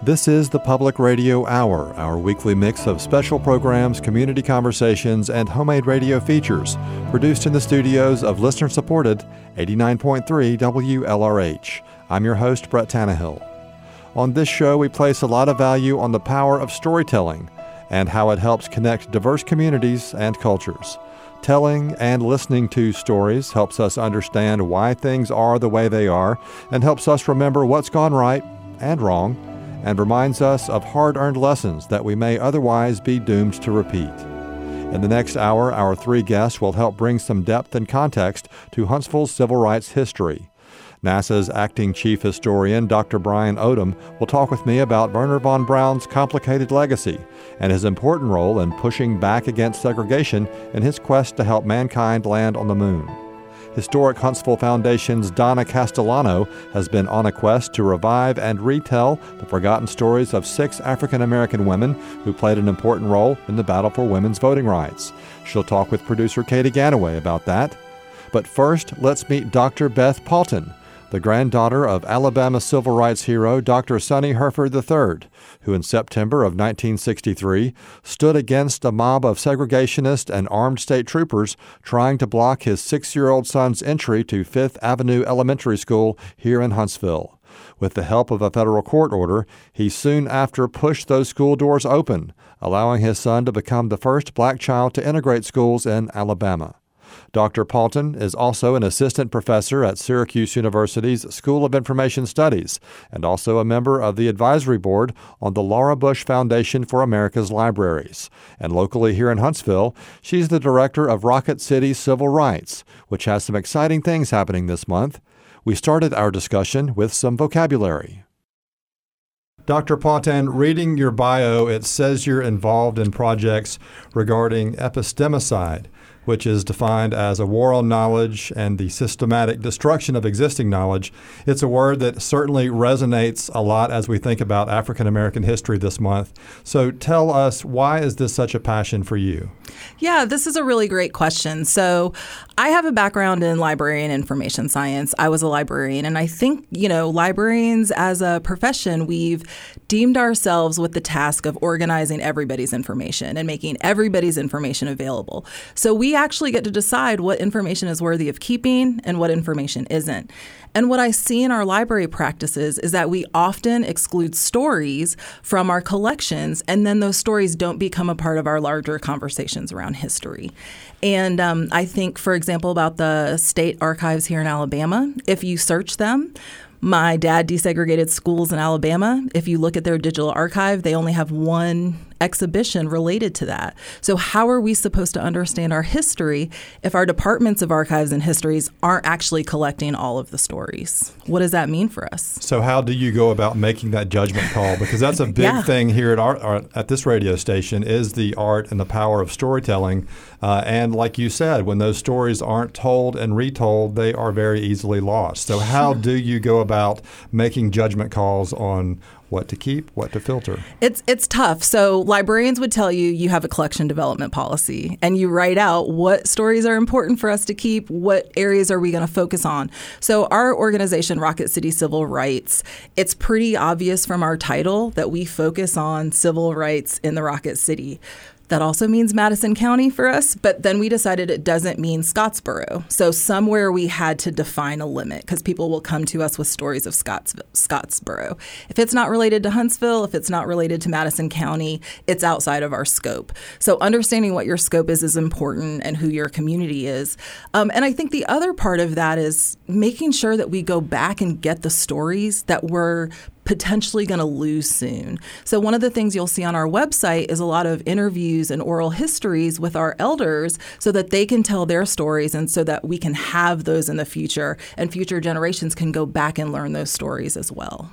This is the Public Radio Hour, our weekly mix of special programs, community conversations, and homemade radio features, produced in the studios of listener supported 89.3 WLRH. I'm your host, Brett Tannehill. On this show, we place a lot of value on the power of storytelling and how it helps connect diverse communities and cultures. Telling and listening to stories helps us understand why things are the way they are and helps us remember what's gone right and wrong and reminds us of hard earned lessons that we may otherwise be doomed to repeat. In the next hour, our three guests will help bring some depth and context to Huntsville's civil rights history. NASA's acting chief historian, Dr. Brian Odom, will talk with me about Wernher von Braun's complicated legacy and his important role in pushing back against segregation in his quest to help mankind land on the moon. Historic Huntsville Foundation's Donna Castellano has been on a quest to revive and retell the forgotten stories of six African American women who played an important role in the battle for women's voting rights. She'll talk with producer Katie Ganaway about that. But first, let's meet Dr. Beth Patin, the granddaughter of Alabama civil rights hero Dr. Sonnie Hereford III, who in September of 1963 stood against a mob of segregationists and armed state troopers trying to block his six year old son's entry to Fifth Avenue Elementary School here in Huntsville. With the help of a federal court order, he soon after pushed those school doors open, allowing his son to become the first black child to integrate schools in Alabama. Dr. Patin is also an assistant professor at Syracuse University's School of Information Studies and also a member of the advisory board on the Laura Bush Foundation for America's Libraries. And locally here in Huntsville, she's the director of Rocket City Civil Rights, which has some exciting things happening this month. We started our discussion with some vocabulary. Dr. Patin, reading your bio, it says you're involved in projects regarding epistemicide which is defined as a war on knowledge and the systematic destruction of existing knowledge. It's a word that certainly resonates a lot as we think about African American history this month. So tell us, why is this such a passion for you? Yeah, this is a really great question. So I have a background in library and information science. I was a librarian, and I think, you know, librarians as a profession, we've deemed ourselves with the task of organizing everybody's information and making everybody's information available. So we actually get to decide what information is worthy of keeping and what information isn't. And what I see in our library practices is that we often exclude stories from our collections, and then those stories don't become a part of our larger conversations around history. And um, I think, for example, about the state archives here in Alabama, if you search them, my dad desegregated schools in Alabama. If you look at their digital archive, they only have one exhibition related to that. So, how are we supposed to understand our history if our departments of archives and histories aren't actually collecting all of the stories? What does that mean for us? So, how do you go about making that judgment call? Because that's a big yeah. thing here at our, our, at this radio station is the art and the power of storytelling. Uh, and like you said, when those stories aren't told and retold, they are very easily lost. So, how do you go about making judgment calls on what to keep, what to filter. It's it's tough. So librarians would tell you you have a collection development policy and you write out what stories are important for us to keep, what areas are we going to focus on. So our organization Rocket City Civil Rights, it's pretty obvious from our title that we focus on civil rights in the Rocket City. That also means Madison County for us, but then we decided it doesn't mean Scottsboro. So somewhere we had to define a limit because people will come to us with stories of Scotts- Scottsboro. If it's not related to Huntsville, if it's not related to Madison County, it's outside of our scope. So understanding what your scope is is important and who your community is. Um, and I think the other part of that is making sure that we go back and get the stories that were potentially going to lose soon. So, one of the things you'll see on our website is a lot of interviews and oral histories with our elders so that they can tell their stories and so that we can have those in the future and future generations can go back and learn those stories as well.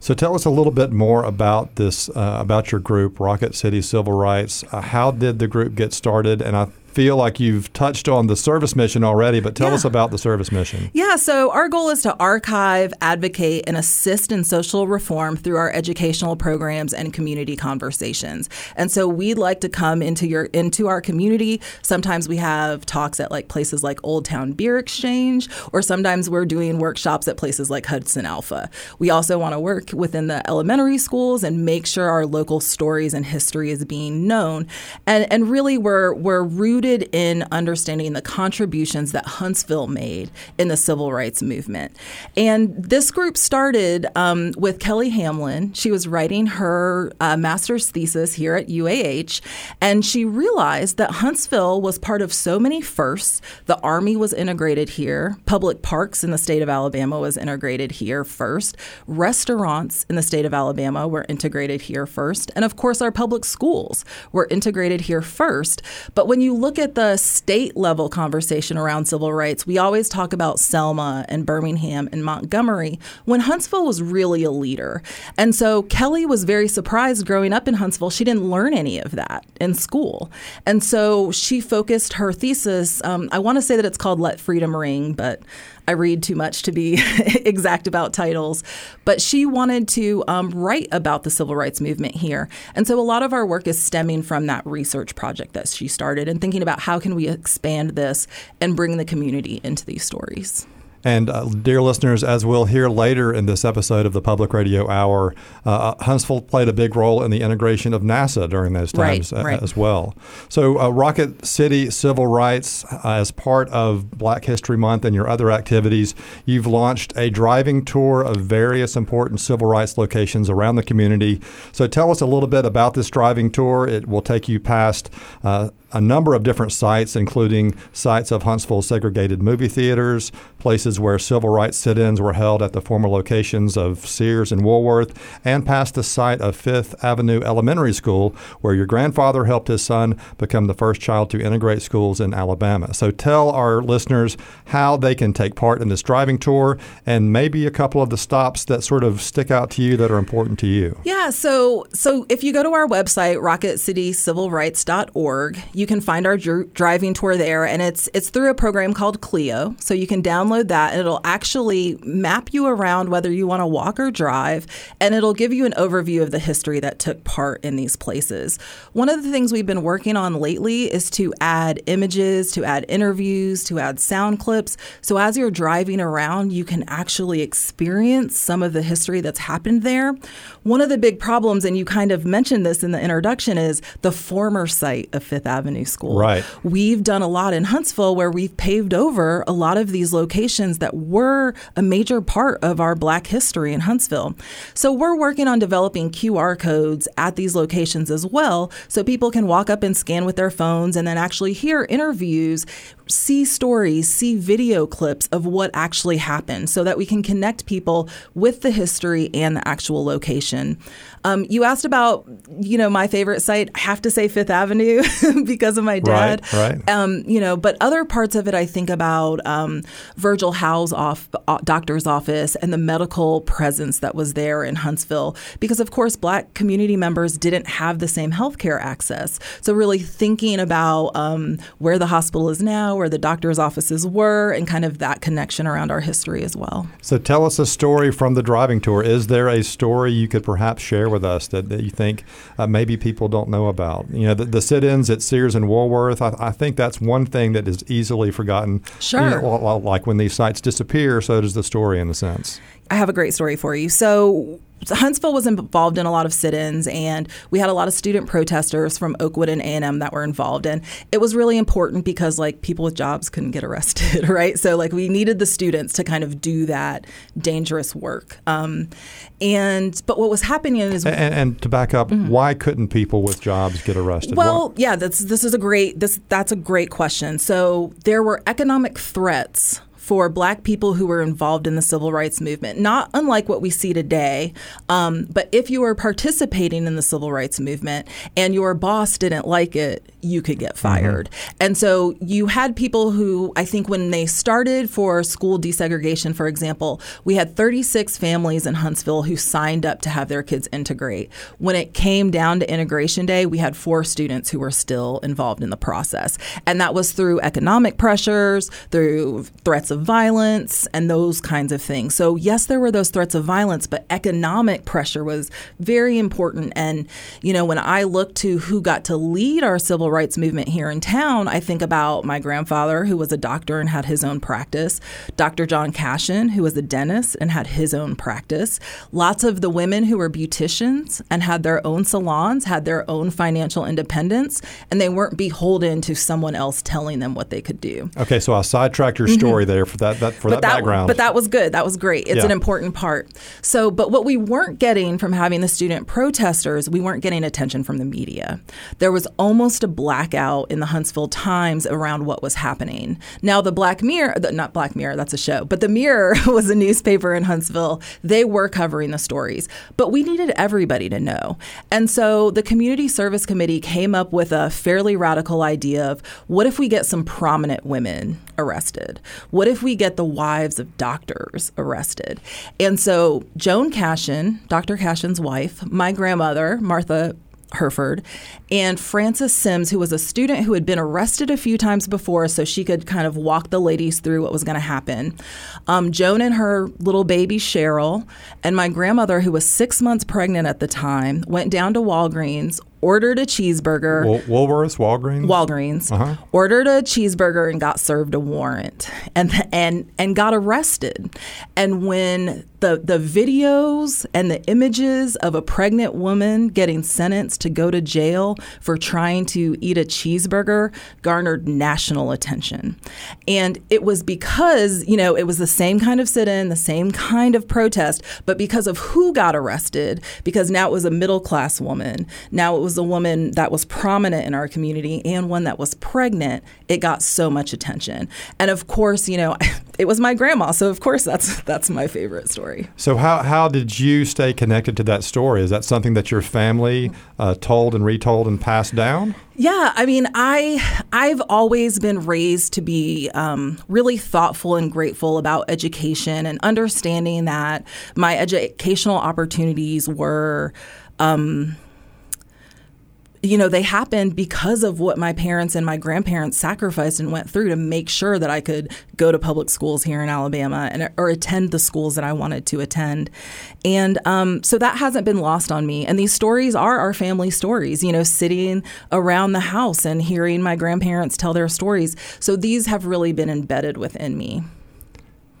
So tell us a little bit more about this, uh, about your group, Rocket City Civil Rights. Uh, how did the group get started? And I feel like you've touched on the service mission already, but tell Yeah. us about the service mission. Yeah, so our goal is to archive, advocate, and assist in social reform through our educational programs and community conversations. And so we'd like to come into your into our community. Sometimes we have talks at like places like Old Town Beer Exchange, or sometimes we're doing workshops at places like Hudson Alpha. We also want to work within the elementary schools and make sure our local stories and history is being known. And and really we're we're rooted in understanding the contributions that Huntsville made in the civil rights movement. And this group started um, with Kelly Hamlin. She was writing her uh, master's thesis here at UAH, and she realized that Huntsville was part of so many firsts. The Army was integrated here, public parks in the state of Alabama was integrated here first, restaurants in the state of Alabama were integrated here first, and of course, our public schools were integrated here first. But when you look at the state level conversation around civil rights, we always talk about Selma and Birmingham and Montgomery when Huntsville was really a leader. And so Kelly was very surprised growing up in Huntsville. She didn't learn any of that in school. And so she focused her thesis. Um, I want to say that it's called Let Freedom Ring, but I read too much to be exact about titles. But she wanted to um, write about the civil rights movement here. And so a lot of our work is stemming from that research project that she started and thinking about how can we expand this and bring the community into these stories. And uh, dear listeners, as we'll hear later in this episode of the Public Radio Hour, uh, Huntsville played a big role in the integration of NASA during those Right, times a- right. as well. So, uh, Rocket City Civil Rights, uh, as part of Black History Month and your other activities, you've launched a driving tour of various important civil rights locations around the community. So, tell us a little bit about this driving tour. It will take you past uh, a number of different sites, including sites of Huntsville segregated movie theaters, places where civil rights sit ins were held at the former locations of Sears and Woolworth, and past the site of Fifth Avenue Elementary School, where your grandfather helped his son become the first child to integrate schools in Alabama. So tell our listeners how they can take part in this driving tour and maybe a couple of the stops that sort of stick out to you that are important to you. Yeah, so so if you go to our website rocketcitycivilrights.org, you can find our dr- driving tour there and it's it's through a program called Clio. So you can download that and it'll actually map you around whether you want to walk or drive and it'll give you an overview of the history that took part in these places. One of the things we've been working on lately is to add images, to add interviews, to add sound clips. So as you're driving around, you can actually experience some of the history that's happened there. One of the big problems, and you kind of mentioned this in the introduction, is the former site of Fifth Avenue School. Right. We've done a lot in Huntsville where we've paved over a lot of these locations that were a major part of our black history in Huntsville. So we're working on developing QR codes at these locations as well so people can walk up and scan with their phones and then actually hear interviews, see stories, see video clips of what actually happened so that we can connect people with the history and the actual location. Um, you asked about, you know, my favorite site. I have to say Fifth Avenue because of my dad. Right, right. Um, you know, but other parts of it, I think about um, Virgil Howe's off, uh, doctor's office and the medical presence that was there in Huntsville, because of course, Black community members didn't have the same healthcare access. So really thinking about um, where the hospital is now, where the doctor's offices were, and kind of that connection around our history as well. So tell us a story from the driving tour. Is there a story you could perhaps share with us that, that you think uh, maybe people don't know about? You know, the, the sit-ins at Sears and Woolworth. I, I think that's one thing that is easily forgotten. Sure. You know, like when these sites disappear, so does the story in a sense. I have a great story for you. So, Huntsville was involved in a lot of sit-ins, and we had a lot of student protesters from Oakwood and A&M that were involved. And it was really important because, like, people with jobs couldn't get arrested, right? So, like, we needed the students to kind of do that dangerous work. Um, and but what was happening is And, and to back up, why couldn't people with jobs get arrested? Mm-hmm. Well, Why- yeah, that's this is a great this that's a great question. So there were economic threats for black people who were involved in the civil rights movement, not unlike what we see today. Um, but if you were participating in the civil rights movement and your boss didn't like it, you could get fired. Mm-hmm. And so you had people who, I think, when they started for school desegregation, for example, we had 36 families in Huntsville who signed up to have their kids integrate. When it came down to integration day, we had four students who were still involved in the process. And that was through economic pressures, through threats of violence, and those kinds of things. So, yes, there were those threats of violence, but economic pressure was very important. And, you know, when I look to who got to lead our civil rights movement here in town, I think about my grandfather, who was a doctor and had his own practice, Dr. John Cashin, who was a dentist and had his own practice. Lots of the women who were beauticians and had their own salons had their own financial independence, and they weren't beholden to someone else telling them what they could do. Okay, so I sidetracked your story mm-hmm. there for that, that for that, that, background. But that was good. That was great. It's yeah. an important part. So, but what we weren't getting from having the student protesters, we weren't getting attention from the media. There was almost a blackout in the Huntsville Times around what was happening. Now, the Black Mirror, the, not Black Mirror, that's a show, but the Mirror was a newspaper in Huntsville. They were covering the stories, but we needed everybody to know. And so the Community Service Committee came up with a fairly radical idea of what if we get some prominent women arrested? What if we get the wives of doctors arrested? And so Joan Cashin, Dr. Cashin's wife, my grandmother, Martha Hereford, and Frances Sims, who was a student who had been arrested a few times before, so she could kind of walk the ladies through what was going to happen. Um, Joan and her little baby Cheryl, and my grandmother, who was six months pregnant at the time, went down to Walgreens, ordered a cheeseburger. Woolworths, Walgreens, Walgreens, uh-huh. ordered a cheeseburger and got served a warrant, and and and got arrested. And when the the videos and the images of a pregnant woman getting sentenced to go to jail for trying to eat a cheeseburger garnered national attention, and it was because you know it was the same kind of sit-in, the same kind of protest, but because of who got arrested, because now it was a middle class woman, now it was a woman that was prominent in our community and one that was pregnant, it got so much attention. And of course, you know, it was my grandma, so of course that's that's my favorite story. So how how did you stay connected to that story? Is that something that your family uh, told and retold and passed down? Yeah, I mean, I I've always been raised to be um, really thoughtful and grateful about education and understanding that my educational opportunities were. Um, you know, they happened because of what my parents and my grandparents sacrificed and went through to make sure that I could go to public schools here in Alabama and or attend the schools that I wanted to attend. And um, so that hasn't been lost on me. And these stories are our family stories, you know, sitting around the house and hearing my grandparents tell their stories. So these have really been embedded within me.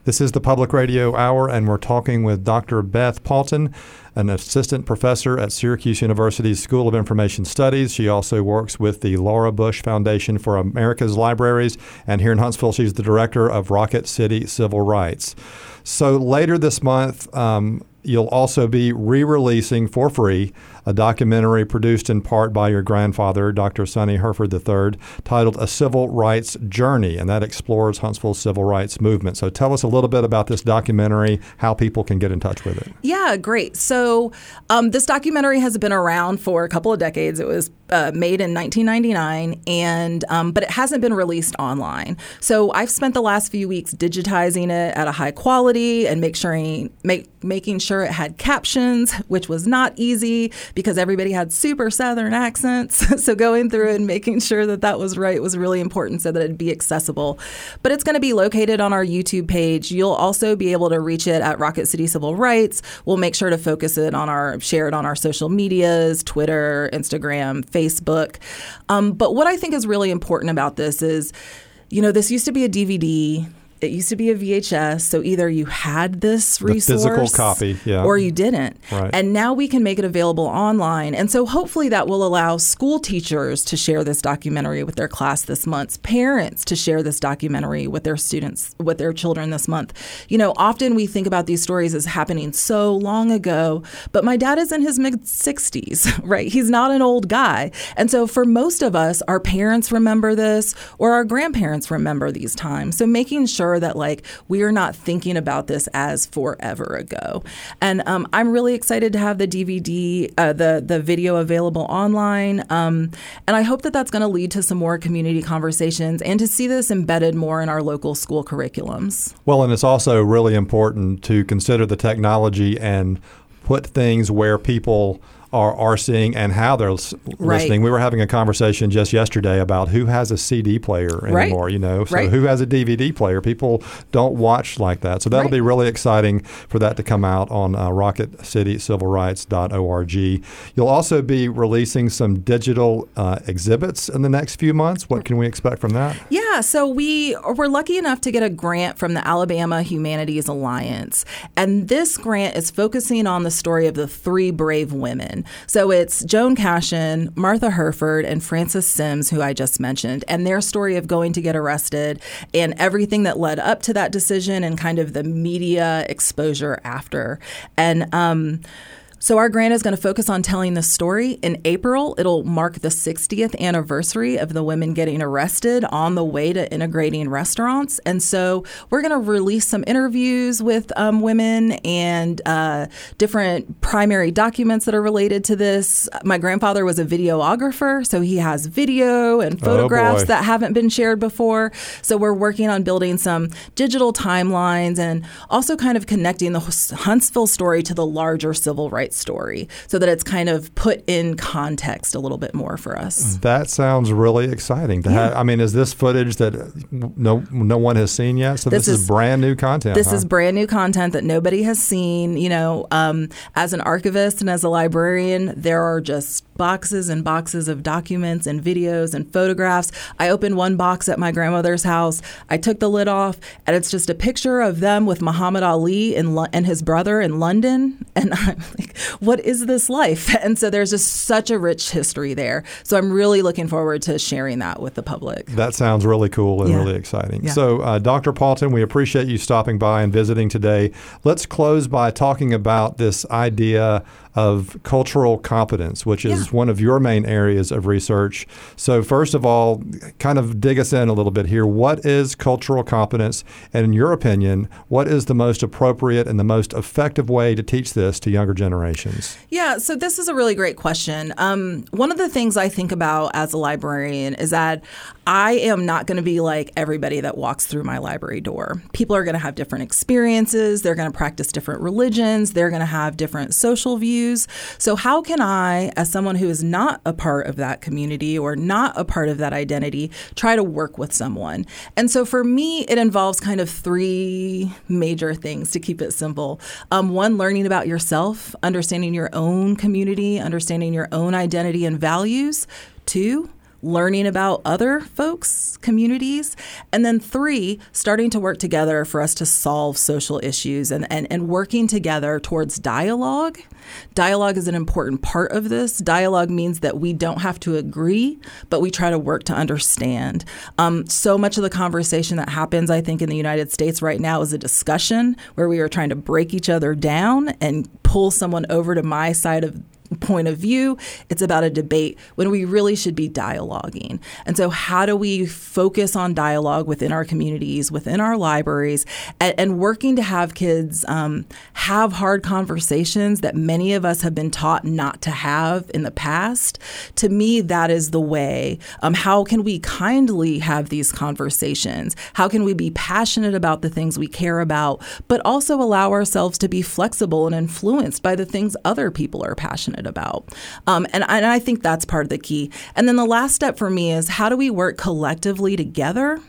This is the Public Radio Hour, and we're talking with Dr. Beth Patin, an assistant professor at Syracuse University's School of Information Studies. She also works with the Laura Bush Foundation for America's Libraries, and here in Huntsville, she's the director of Rocket City Civil Rights. So later this month, um, you'll also be re releasing for free a documentary produced in part by your grandfather, Dr. Sonnie Hereford III, titled A Civil Rights Journey, and that explores Huntsville's civil rights movement. So tell us a little bit about this documentary, how people can get in touch with it. Yeah, great. So um, this documentary has been around for a couple of decades. It was uh, made in 1999, and um, but it hasn't been released online. So I've spent the last few weeks digitizing it at a high quality and make sure make, making sure it had captions, which was not easy because everybody had super Southern accents. so going through and making sure that that was right was really important so that it'd be accessible. But it's going to be located on our YouTube page. You'll also be able to reach it at Rocket City Civil Rights. We'll make sure to focus it on our, share it on our social medias, Twitter, Instagram, Facebook. Um, but what I think is really important about this is, you know, this used to be a DVD it used to be a VHS, so either you had this resource, the physical copy, yeah. or you didn't. Right. And now we can make it available online, and so hopefully that will allow school teachers to share this documentary with their class this month, parents to share this documentary with their students, with their children this month. You know, often we think about these stories as happening so long ago, but my dad is in his mid 60s, right? He's not an old guy, and so for most of us, our parents remember this, or our grandparents remember these times. So making sure sure that like we are not thinking about this as forever ago. And um, I'm really excited to have the DVD, uh, the the video available online, um, and I hope that that's going to lead to some more community conversations and to see this embedded more in our local school curriculums. Well, and it's also really important to consider the technology and put things where people are, are seeing and how they're listening. Right. We were having a conversation just yesterday about who has a CD player Right. anymore, you know, so Right. who has a DVD player. People don't watch like that. So that'll Right. be really exciting for that to come out on uh, rocketcitycivilrights.org. You'll also be releasing some digital uh, exhibits in the next few months. What can we expect from that? Yeah, so we were lucky enough to get a grant from the Alabama Humanities Alliance. And this grant is focusing on the story of the three brave women. So it's Joan Cashin, Martha Hereford, and Frances Sims, who I just mentioned, and their story of going to get arrested and everything that led up to that decision and kind of the media exposure after. And, um, so our grant is going to focus on telling the story. In April, it'll mark the 60th anniversary of the women getting arrested on the way to integrating restaurants. And so we're going to release some interviews with um, women and uh, different primary documents that are related to this. My grandfather was a videographer, so he has video and photographs boy. that haven't been shared before. So we're working on building some digital timelines and also kind of connecting the Huntsville story to the larger civil rights story so that it's kind of put in context a little bit more for us. That sounds really exciting to have. I mean, is this footage that no no one has seen yet? So this, This is, is- brand new content. This huh? is brand new content that nobody has seen. You know, um, as an archivist and as a librarian, there are just boxes and boxes of documents and videos and photographs. I opened one box at my grandmother's house. I took the lid off, and it's just a picture of them with Muhammad Ali and, Lo- and his brother in London. And I'm like, what is this life? And so there's just such a rich history there. So I'm really looking forward to sharing that with the public. That sounds really cool and Yeah. really exciting. Yeah. So, uh, Dr. Patin, we appreciate you stopping by and visiting today. Let's close by talking about this idea of cultural competence, which is Yeah. one of your main areas of research. So, first of all, kind of dig us in a little bit here. What is cultural competence? And in your opinion, what is the most appropriate and the most effective way to teach this to younger generations? Yeah, so this is a really great question. Um, one of the things I think about as a librarian is that I am not going to be like everybody that walks through my library door. People are going to have different experiences, they're going to practice different religions, they're going to have different social views. So, how can I, as someone who is not a part of that community or not a part of that identity, try to work with someone? And so, for me, it involves kind of three major things to keep it simple. Um, one, learning about yourself, understanding your own community, understanding your own identity and values. Two, learning about other folks, communities. And then three, starting to work together for us to solve social issues and, and, and working together towards dialogue. Dialogue is an important part of this. Dialogue means that we don't have to agree, but we try to work to understand. Um, so much of the conversation that happens, I think, in the United States right now is a discussion where we are trying to break each other down and pull someone over to my side of point of view. It's about a debate when we really should be dialoguing. And so, how do we focus on dialogue within our communities, within our libraries, and, and working to have kids um, have hard conversations that many of us have been taught not to have in the past? To me, that is the way. Um, how can we kindly have these conversations? How can we be passionate about the things we care about, but also allow ourselves to be flexible and influenced by the things other people are passionate about? Um, and, and I think that's part of the key. And then the last step for me is how do we work collectively together?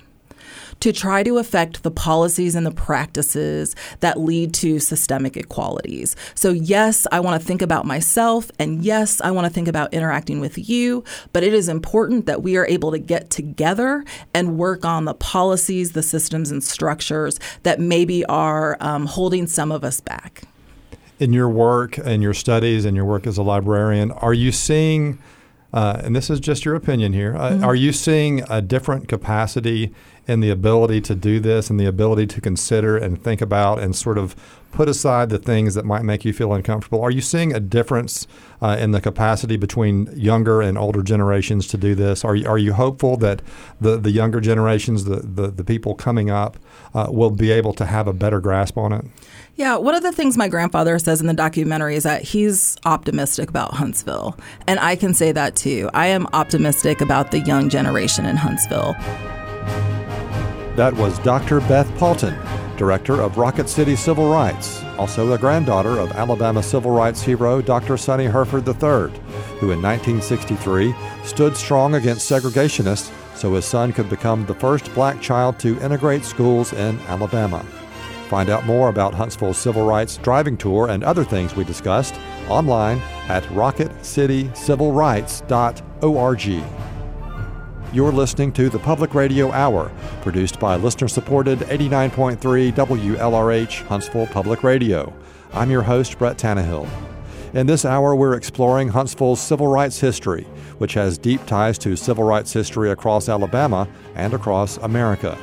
to try to affect the policies and the practices that lead to systemic equalities. So, yes, I want to think about myself, and yes, I want to think about interacting with you, but it is important that we are able to get together and work on the policies, the systems, and structures that maybe are um, holding some of us back. In your work and your studies and your work as a librarian, are you seeing, uh, and this is just your opinion here, uh, are you seeing a different capacity in the ability to do this and the ability to consider and think about and sort of put aside the things that might make you feel uncomfortable. Are you seeing a difference uh, in the capacity between younger and older generations to do this? Are you, are you hopeful that the, the younger generations, the, the, the people coming up, uh, will be able to have a better grasp on it? Yeah, one of the things my grandfather says in the documentary is that he's optimistic about Huntsville. And I can say that too. I am optimistic about the young generation in Huntsville. That was Dr. Beth Patin, director of Rocket City Civil Rights, also the granddaughter of Alabama civil rights hero Dr. Sonnie Hereford III, who in 1963 stood strong against segregationists so his son could become the first black child to integrate schools in Alabama. Find out more about Huntsville's civil rights driving tour and other things we discussed online at rocketcitycivilrights.org. You're listening to the Public Radio Hour, produced by listener supported 89.3 WLRH Huntsville Public Radio. I'm your host, Brett Tannehill. In this hour, we're exploring Huntsville's civil rights history, which has deep ties to civil rights history across Alabama and across America.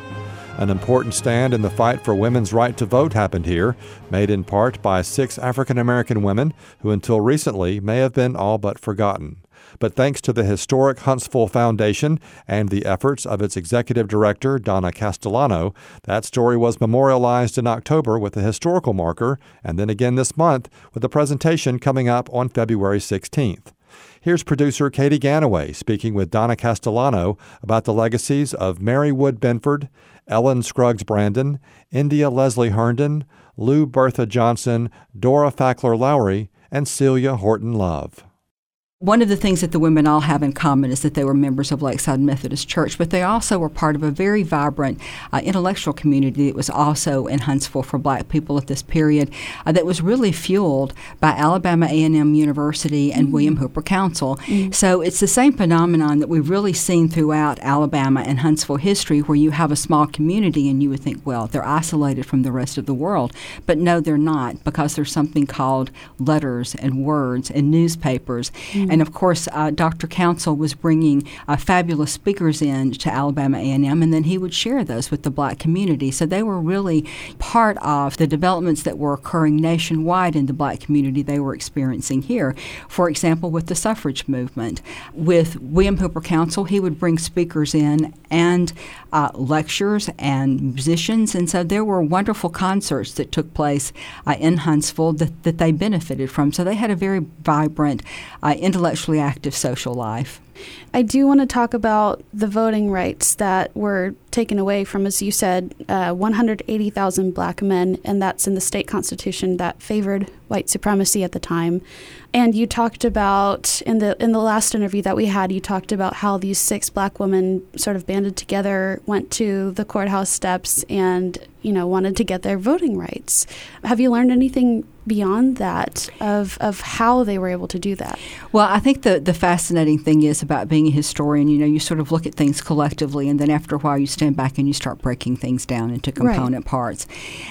An important stand in the fight for women's right to vote happened here, made in part by six African American women who until recently may have been all but forgotten. But thanks to the historic Huntsville Foundation and the efforts of its executive director, Donna Castellano, that story was memorialized in October with a historical marker, and then again this month with a presentation coming up on February 16th. Here's producer Katie Ganaway speaking with Donna Castellano about the legacies of Mary Wood Binford, Ellen Scruggs Brandon, India Leslie Herndon, Lou Bertha Johnson, Dora Fackler Lowry, and Celia Horton Love. One of the things that the women all have in common is that they were members of Lakeside Methodist Church, but they also were part of a very vibrant uh, intellectual community that was also in Huntsville for black people at this period uh, that was really fueled by Alabama A&M University and mm-hmm. William Hooper Councill. Mm-hmm. So it's the same phenomenon that we've really seen throughout Alabama and Huntsville history where you have a small community and you would think, well, they're isolated from the rest of the world. But no, they're not because there's something called letters and words and newspapers. Mm-hmm Mm-hmm. And of course, uh, Dr. Councill was bringing uh, fabulous speakers in to Alabama A&M, and then he would share those with the black community. So they were really part of the developments that were occurring nationwide in the black community they were experiencing here. For example, with the suffrage movement. With William Hooper Councill, he would bring speakers in and uh, lectures and musicians, and so there were wonderful concerts that took place uh, in Huntsville that, that they benefited from. So they had a very vibrant, uh, intellectually active social life. I do want to talk about the voting rights that were taken away from, as you said, uh, 180,000 black men, and that's in the state constitution that favored white supremacy at the time. And you talked about in the in the last interview that we had, you talked about how these six black women sort of banded together, went to the courthouse steps, and you know wanted to get their voting rights. Have you learned anything beyond that of of how they were able to do that? Well, I think the the fascinating thing is about being a historian. You know, you sort of look at things collectively, and then after a while, you stand back and you start breaking things down into component right. parts.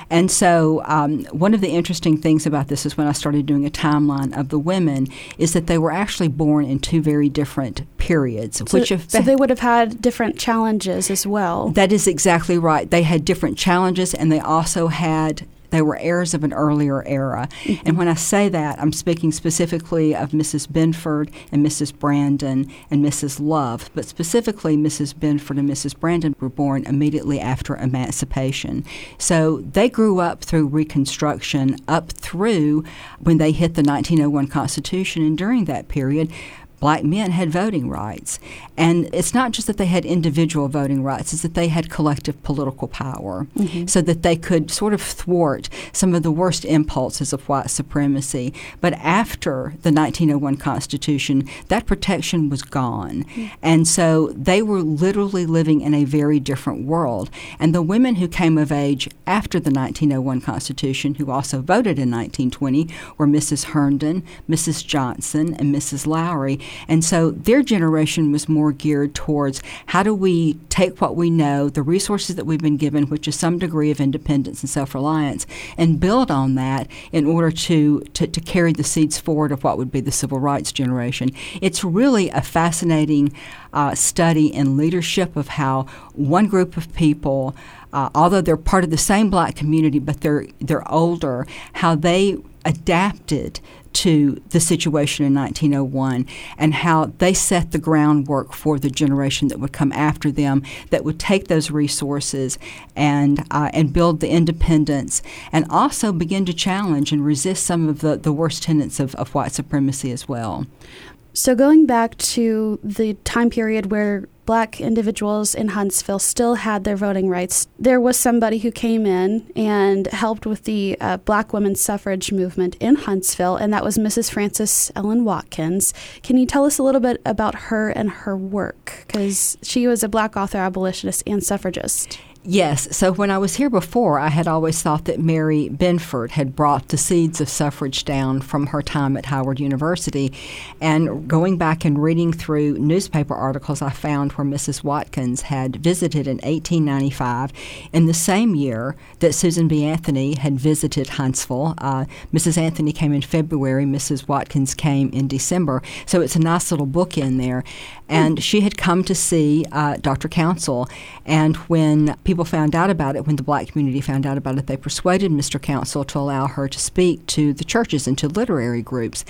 And so, um, one of the interesting things about this is when I started doing a timeline of the women is that they were actually born in two very different periods, so, which so they would have had different challenges as well. That is exactly right. They had different challenges, and they also had they were heirs of an earlier era. Mm-hmm. And when I say that, I'm speaking specifically of Mrs. Binford and Mrs. Brandon and Mrs. Love, but specifically Mrs. Binford and Mrs. Brandon were born immediately after emancipation. So they grew up through Reconstruction up through when they hit the 1901 Constitution, and during that period, black men had voting rights. And it's not just that they had individual voting rights, it's that they had collective political power mm-hmm. so that they could sort of thwart some of the worst impulses of white supremacy. But after the 1901 Constitution, that protection was gone. Mm-hmm. And so they were literally living in a very different world. And the women who came of age after the 1901 Constitution, who also voted in 1920, were Mrs. Herndon, Mrs. Johnson, and Mrs. Lowry. And so their generation was more geared towards how do we take what we know, the resources that we've been given, which is some degree of independence and self reliance, and build on that in order to, to, to carry the seeds forward of what would be the civil rights generation. It's really a fascinating uh, study in leadership of how one group of people uh, although they're part of the same black community, but they're they're older, how they adapted to the situation in 1901 and how they set the groundwork for the generation that would come after them that would take those resources and uh, and build the independence and also begin to challenge and resist some of the, the worst tenets of, of white supremacy as well. So, going back to the time period where black individuals in Huntsville still had their voting rights, there was somebody who came in and helped with the uh, black women's suffrage movement in Huntsville, and that was Mrs. Frances Ellen Watkins. Can you tell us a little bit about her and her work? Because she was a black author, abolitionist, and suffragist. Yes. So when I was here before, I had always thought that Mary Binford had brought the seeds of suffrage down from her time at Howard University. And going back and reading through newspaper articles, I found where Mrs. Watkins had visited in 1895 in the same year that Susan B. Anthony had visited Huntsville. Uh, Mrs. Anthony came in February, Mrs. Watkins came in December. So it's a nice little book in there. And she had come to see uh, Dr. Councill. And when people people found out about it, when the black community found out about it, they persuaded Mr. Councill to allow her to speak to the churches and to literary groups.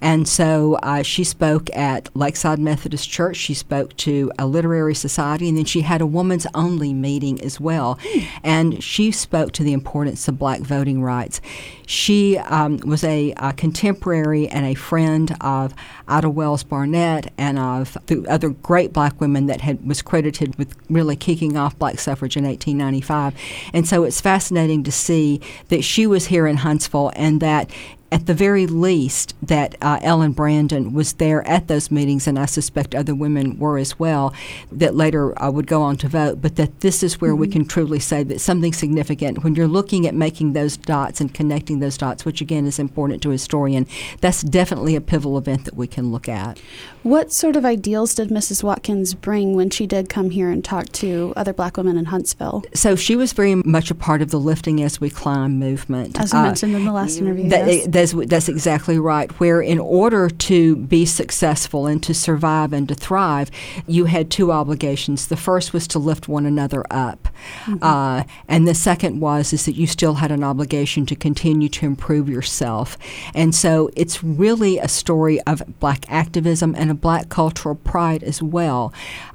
And so uh, she spoke at Lakeside Methodist Church, she spoke to a literary society, and then she had a woman's only meeting as well. And she spoke to the importance of black voting rights. She um, was a, a, contemporary and a friend of Ida Wells Barnett and of the other great black women that had was credited with really kicking off black suffrage in 1895. And so it's fascinating to see that she was here in Huntsville and that at the very least, that uh, Ellen Brandon was there at those meetings, and I suspect other women were as well, that later uh, would go on to vote. But that this is where mm-hmm. we can truly say that something significant, when you're looking at making those dots and connecting those dots, which again is important to a historian, that's definitely a pivotal event that we can look at. What sort of ideals did Mrs. Watkins bring when she did come here and talk to other black women in Huntsville? So she was very much a part of the Lifting as We Climb movement. As you uh, mentioned in the last interview. That, yes. That's, that's exactly right. Where in order to be successful and to survive and to thrive, you had two obligations. The first was to lift one another up. Mm-hmm. Uh, and the second was is that you still had an obligation to continue to improve yourself. And so it's really a story of black activism and a black cultural pride as well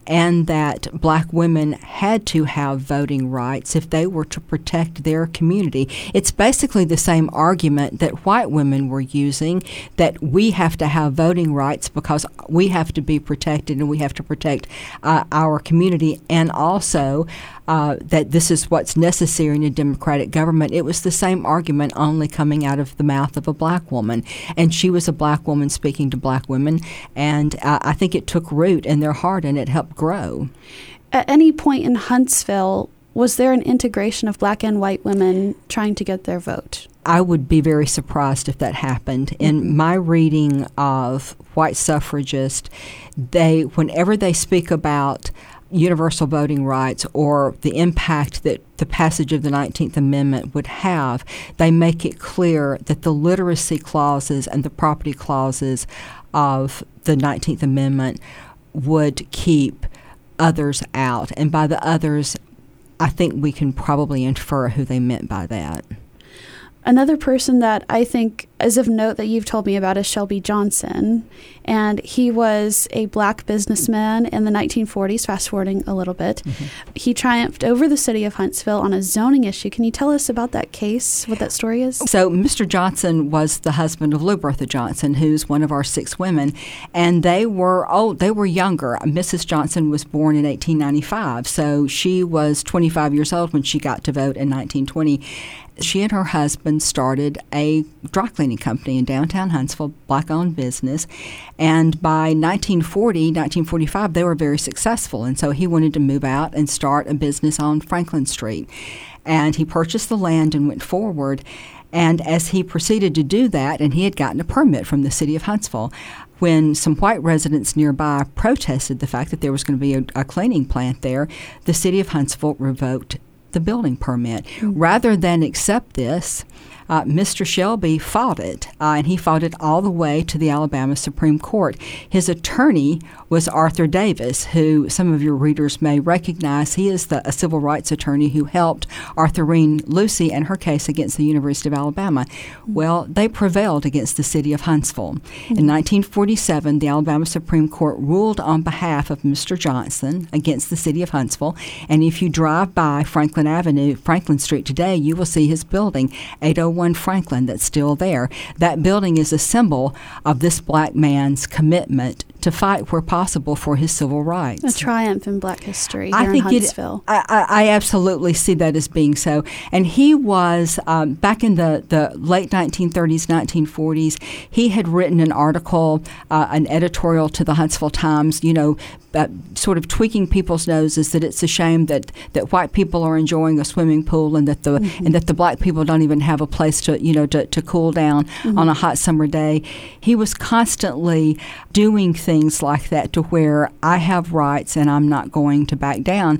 and that black women had to have voting rights if they were to protect their community. It's basically the same argument that white women were using that we have to have voting rights because we have to be protected and we have to protect uh, our community and also uh, that this is what's necessary in a democratic government. It was the same argument, only coming out of the mouth of a black woman. And she was a black woman speaking to black women. And uh, I think it took root in their heart and it helped grow. At any point in Huntsville, was there an integration of black and white women trying to get their vote? I would be very surprised if that happened. In mm-hmm. my reading of white suffragists, they, whenever they speak about universal voting rights or the impact that the passage of the 19th Amendment would have, they make it clear that the literacy clauses and the property clauses of the 19th Amendment would keep others out. And by the others, I think we can probably infer who they meant by that. Another person that I think is of note that you've told me about is Shelby Johnson. And he was a black businessman in the 1940s, fast forwarding a little bit. Mm-hmm. He triumphed over the city of Huntsville on a zoning issue. Can you tell us about that case, what that story is? So, Mr. Johnson was the husband of Lou Bertha Johnson, who's one of our six women. And they were old, they were younger. Mrs. Johnson was born in 1895. So, she was 25 years old when she got to vote in 1920 she and her husband started a dry cleaning company in downtown Huntsville, black owned business. And by 1940, 1945, they were very successful. And so he wanted to move out and start a business on Franklin Street. And he purchased the land and went forward. And as he proceeded to do that, and he had gotten a permit from the city of Huntsville, when some white residents nearby protested the fact that there was going to be a, a cleaning plant there, the city of Huntsville revoked the building permit. Mm-hmm. Rather than accept this, uh, Mr. Shelby fought it, uh, and he fought it all the way to the Alabama Supreme Court. His attorney was Arthur Davis, who some of your readers may recognize. He is the, a civil rights attorney who helped Autherine Lucy and her case against the University of Alabama. Well, they prevailed against the city of Huntsville. Mm-hmm. In 1947, the Alabama Supreme Court ruled on behalf of Mr. Johnson against the city of Huntsville. And if you drive by Franklin Avenue, Franklin Street today, you will see his building, 801 1 Franklin that's still there. That building is a symbol of this black man's commitment to fight where possible for his civil rights. A triumph in black history I think Huntsville. It, I, I, absolutely see that as being so. And he was, um, back in the, the late 1930s, 1940s, he had written an article, uh, an editorial to the Huntsville Times, you know, uh, sort of tweaking people's noses that it's a shame that, that white people are enjoying a swimming pool and that the mm-hmm. and that the black people don't even have a place to you know to, to cool down mm-hmm. on a hot summer day. He was constantly doing things like that to where I have rights and I'm not going to back down.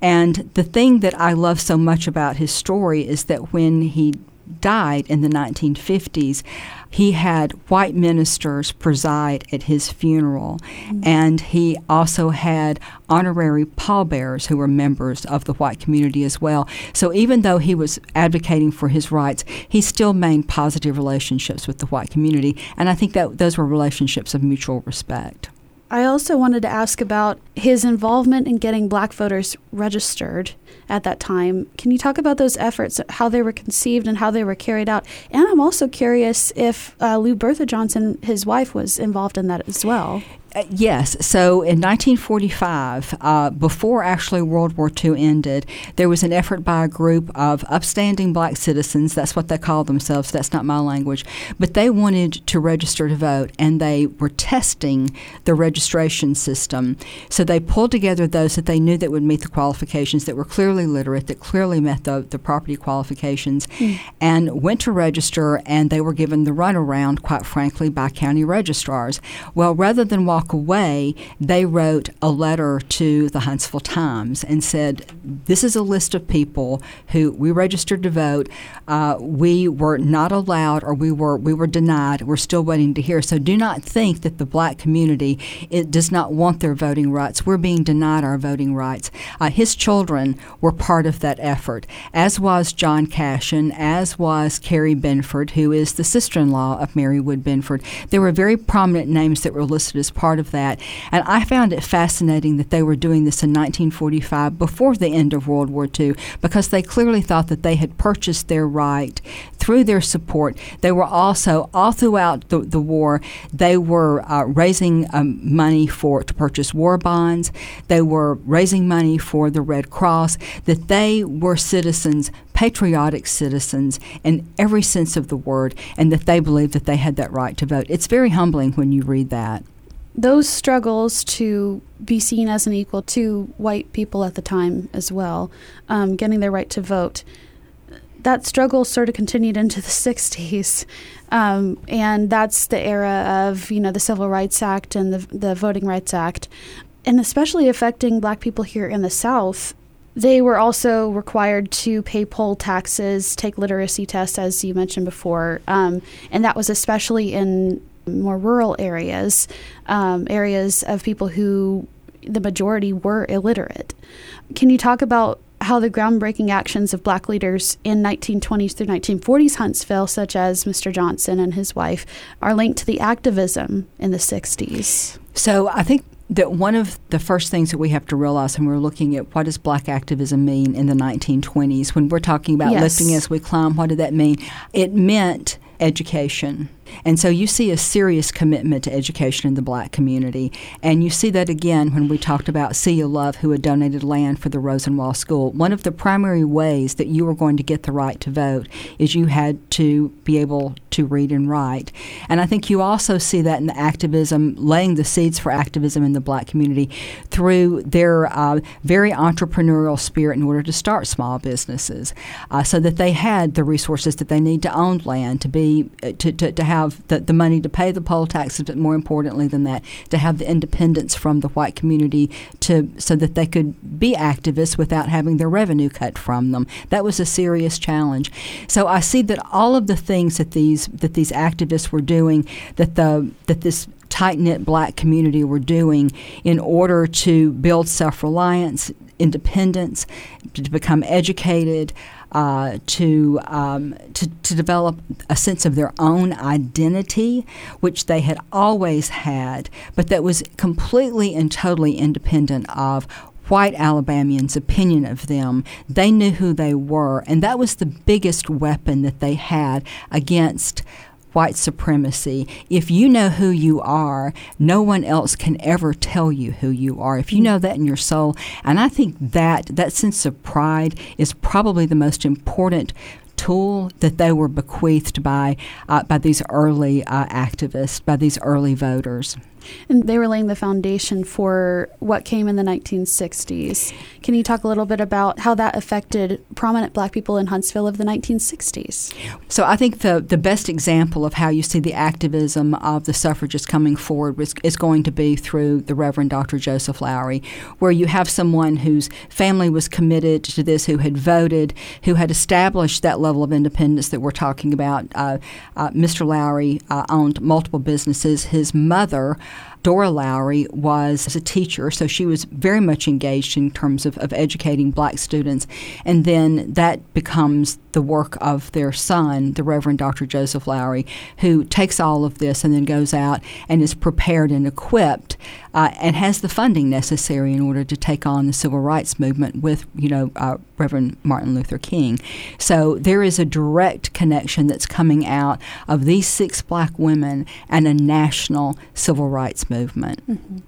And the thing that I love so much about his story is that when he died in the 1950s, he had white ministers preside at his funeral, mm-hmm. and he also had honorary pallbearers who were members of the white community as well. So even though he was advocating for his rights, he still maintained positive relationships with the white community, and I think that those were relationships of mutual respect. I also wanted to ask about his involvement in getting black voters registered at that time. Can you talk about those efforts, how they were conceived and how they were carried out? And I'm also curious if uh, Lou Bertha Johnson, his wife, was involved in that as well. Uh, yes. So in 1945, uh, before actually World War II ended, there was an effort by a group of upstanding black citizens. That's what they called themselves. That's not my language. But they wanted to register to vote, and they were testing the registration system. So they pulled together those that they knew that would meet the qualifications, that were clearly literate, that clearly met the, the property qualifications, mm. and went to register, and they were given the runaround, quite frankly, by county registrars. Well, rather than walk walk away, they wrote a letter to the Huntsville Times and said, This is a list of people who we registered to vote. Uh, we were not allowed or we were, we were denied. We're still waiting to hear. So do not think that the black community it does not want their voting rights. We're being denied our voting rights. Uh, his children were part of that effort, as was John Cashin, as was Carrie Binford, who is the sister in law of Mary Wood Binford. There were very prominent names that were listed as part part of that. And I found it fascinating that they were doing this in 1945 before the end of World War II because they clearly thought that they had purchased their right through their support. They were also, all throughout the, the war, they were uh, raising um, money for to purchase war bonds. They were raising money for the Red Cross, that they were citizens patriotic citizens in every sense of the word, and that they believed that they had that right to vote. It's very humbling when you read that those struggles to be seen as an equal to white people at the time as well, um, getting their right to vote, that struggle sort of continued into the 60s. Um, and that's the era of, you know, the Civil Rights Act and the, the Voting Rights Act. And especially affecting black people here in the South, they were also required to pay poll taxes, take literacy tests, as you mentioned before. Um, and that was especially in more rural areas, um, areas of people who the majority were illiterate. Can you talk about how the groundbreaking actions of black leaders in 1920s through 1940s Huntsville, such as Mr. Johnson and his wife, are linked to the activism in the 60s? So I think that one of the first things that we have to realize when we're looking at what does black activism mean in the 1920s, when we're talking about yes. lifting as we climb, what did that mean? It meant education. And so you see a serious commitment to education in the black community. And you see that again when we talked about Celia Love, who had donated land for the Rosenwald School. One of the primary ways that you were going to get the right to vote is you had to be able to read and write. And I think you also see that in the activism, laying the seeds for activism in the black community through their uh, very entrepreneurial spirit in order to start small businesses uh, so that they had the resources that they need to own land, to be uh, to, to, to have the, the money to pay the poll taxes, but more importantly than that, to have the independence from the white community to so that they could be activists without having their revenue cut from them. That was a serious challenge. So I see that all of the things that these that these activists were doing, that the that this tight knit black community were doing in order to build self reliance, independence, to become educated, uh, to, um, to, to develop a sense of their own identity, which they had always had, but that was completely and totally independent of white Alabamians' opinion of them. They knew who they were, and that was the biggest weapon that they had against white supremacy. If you know who you are, no one else can ever tell you who you are. If you know that in your soul, and I think that that sense of pride is probably the most important tool that they were bequeathed by uh, by these early uh, activists, by these early voters. And they were laying the foundation for what came in the 1960s. Can you talk a little bit about how that affected prominent black people in Huntsville of the 1960s? So I think the, the best example of how you see the activism of the suffragists coming forward is, is going to be through the Reverend Dr. Joseph Lowery, where you have someone whose family was committed to this, who had voted, who had established that level of independence that we're talking about. Uh, uh, Mr. Lowery uh, owned multiple businesses. His mother Dora Lowery was a teacher, so she was very much engaged in terms of, of educating black students. And then that becomes the work of their son, the Reverend Dr. Joseph Lowery, who takes all of this and then goes out and is prepared and equipped uh, and has the funding necessary in order to take on the civil rights movement with, you know, uh, Reverend Martin Luther King. So there is a direct connection that's coming out of these six black women and a national civil rights movement. Mm-hmm.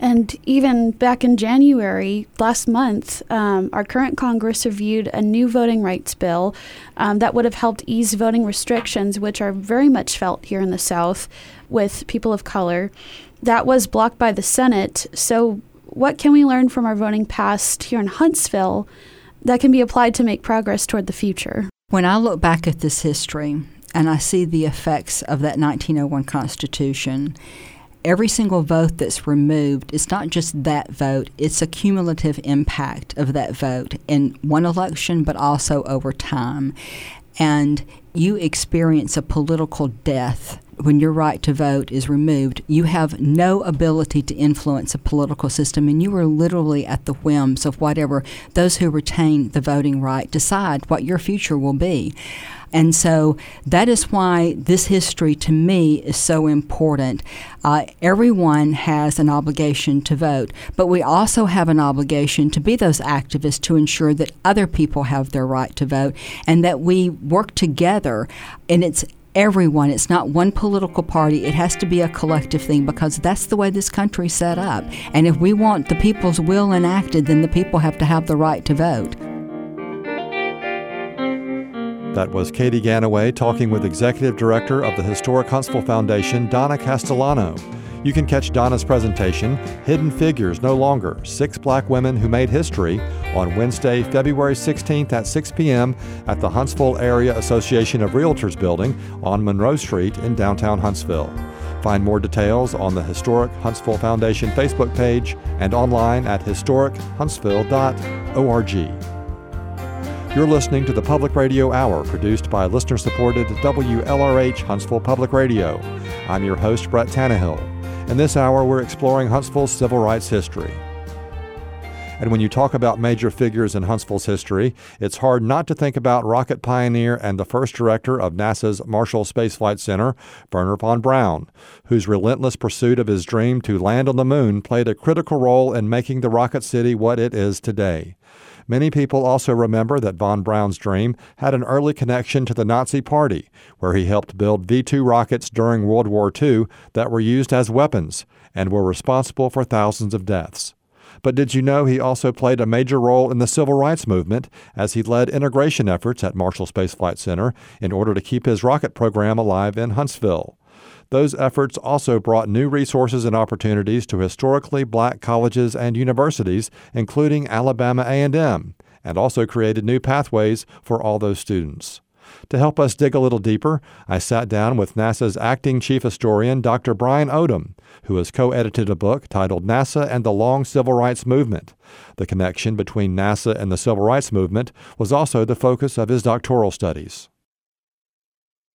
And even back in January last month, um, our current Congress reviewed a new voting rights bill um, that would have helped ease voting restrictions, which are very much felt here in the South with people of color. That was blocked by the Senate. So, what can we learn from our voting past here in Huntsville that can be applied to make progress toward the future? When I look back at this history and I see the effects of that 1901 Constitution, every single vote that's removed is not just that vote, it's a cumulative impact of that vote in one election, but also over time. And you experience a political death when your right to vote is removed, you have no ability to influence a political system, and you are literally at the whims of whatever those who retain the voting right decide what your future will be. And so that is why this history to me is so important. Uh, everyone has an obligation to vote, but we also have an obligation to be those activists to ensure that other people have their right to vote and that we work together. And it's everyone. It's not one political party. It has to be a collective thing because that's the way this country's set up. And if we want the people's will enacted, then the people have to have the right to vote. That was Katie Ganaway talking with Executive Director of the Historic Huntsville Foundation, Donna Castellano. You can catch Donna's presentation, Hidden Figures No Longer Six Black Women Who Made History, on Wednesday, February 16th at 6 p.m. at the Huntsville Area Association of Realtors building on Monroe Street in downtown Huntsville. Find more details on the Historic Huntsville Foundation Facebook page and online at historichuntsville.org. You're listening to the Public Radio Hour, produced by listener supported WLRH Huntsville Public Radio. I'm your host, Brett Tannehill. In this hour, we're exploring Huntsville's civil rights history. And when you talk about major figures in Huntsville's history, it's hard not to think about rocket pioneer and the first director of NASA's Marshall Space Flight Center, Wernher von Braun, whose relentless pursuit of his dream to land on the moon played a critical role in making the rocket city what it is today. Many people also remember that von Braun's dream had an early connection to the Nazi Party, where he helped build V 2 rockets during World War II that were used as weapons and were responsible for thousands of deaths. But did you know he also played a major role in the civil rights movement as he led integration efforts at Marshall Space Flight Center in order to keep his rocket program alive in Huntsville? Those efforts also brought new resources and opportunities to historically black colleges and universities, including Alabama A&M, and also created new pathways for all those students. To help us dig a little deeper, I sat down with NASA's acting chief historian, Dr. Brian Odom, who has co edited a book titled NASA and the Long Civil Rights Movement. The connection between NASA and the Civil Rights Movement was also the focus of his doctoral studies.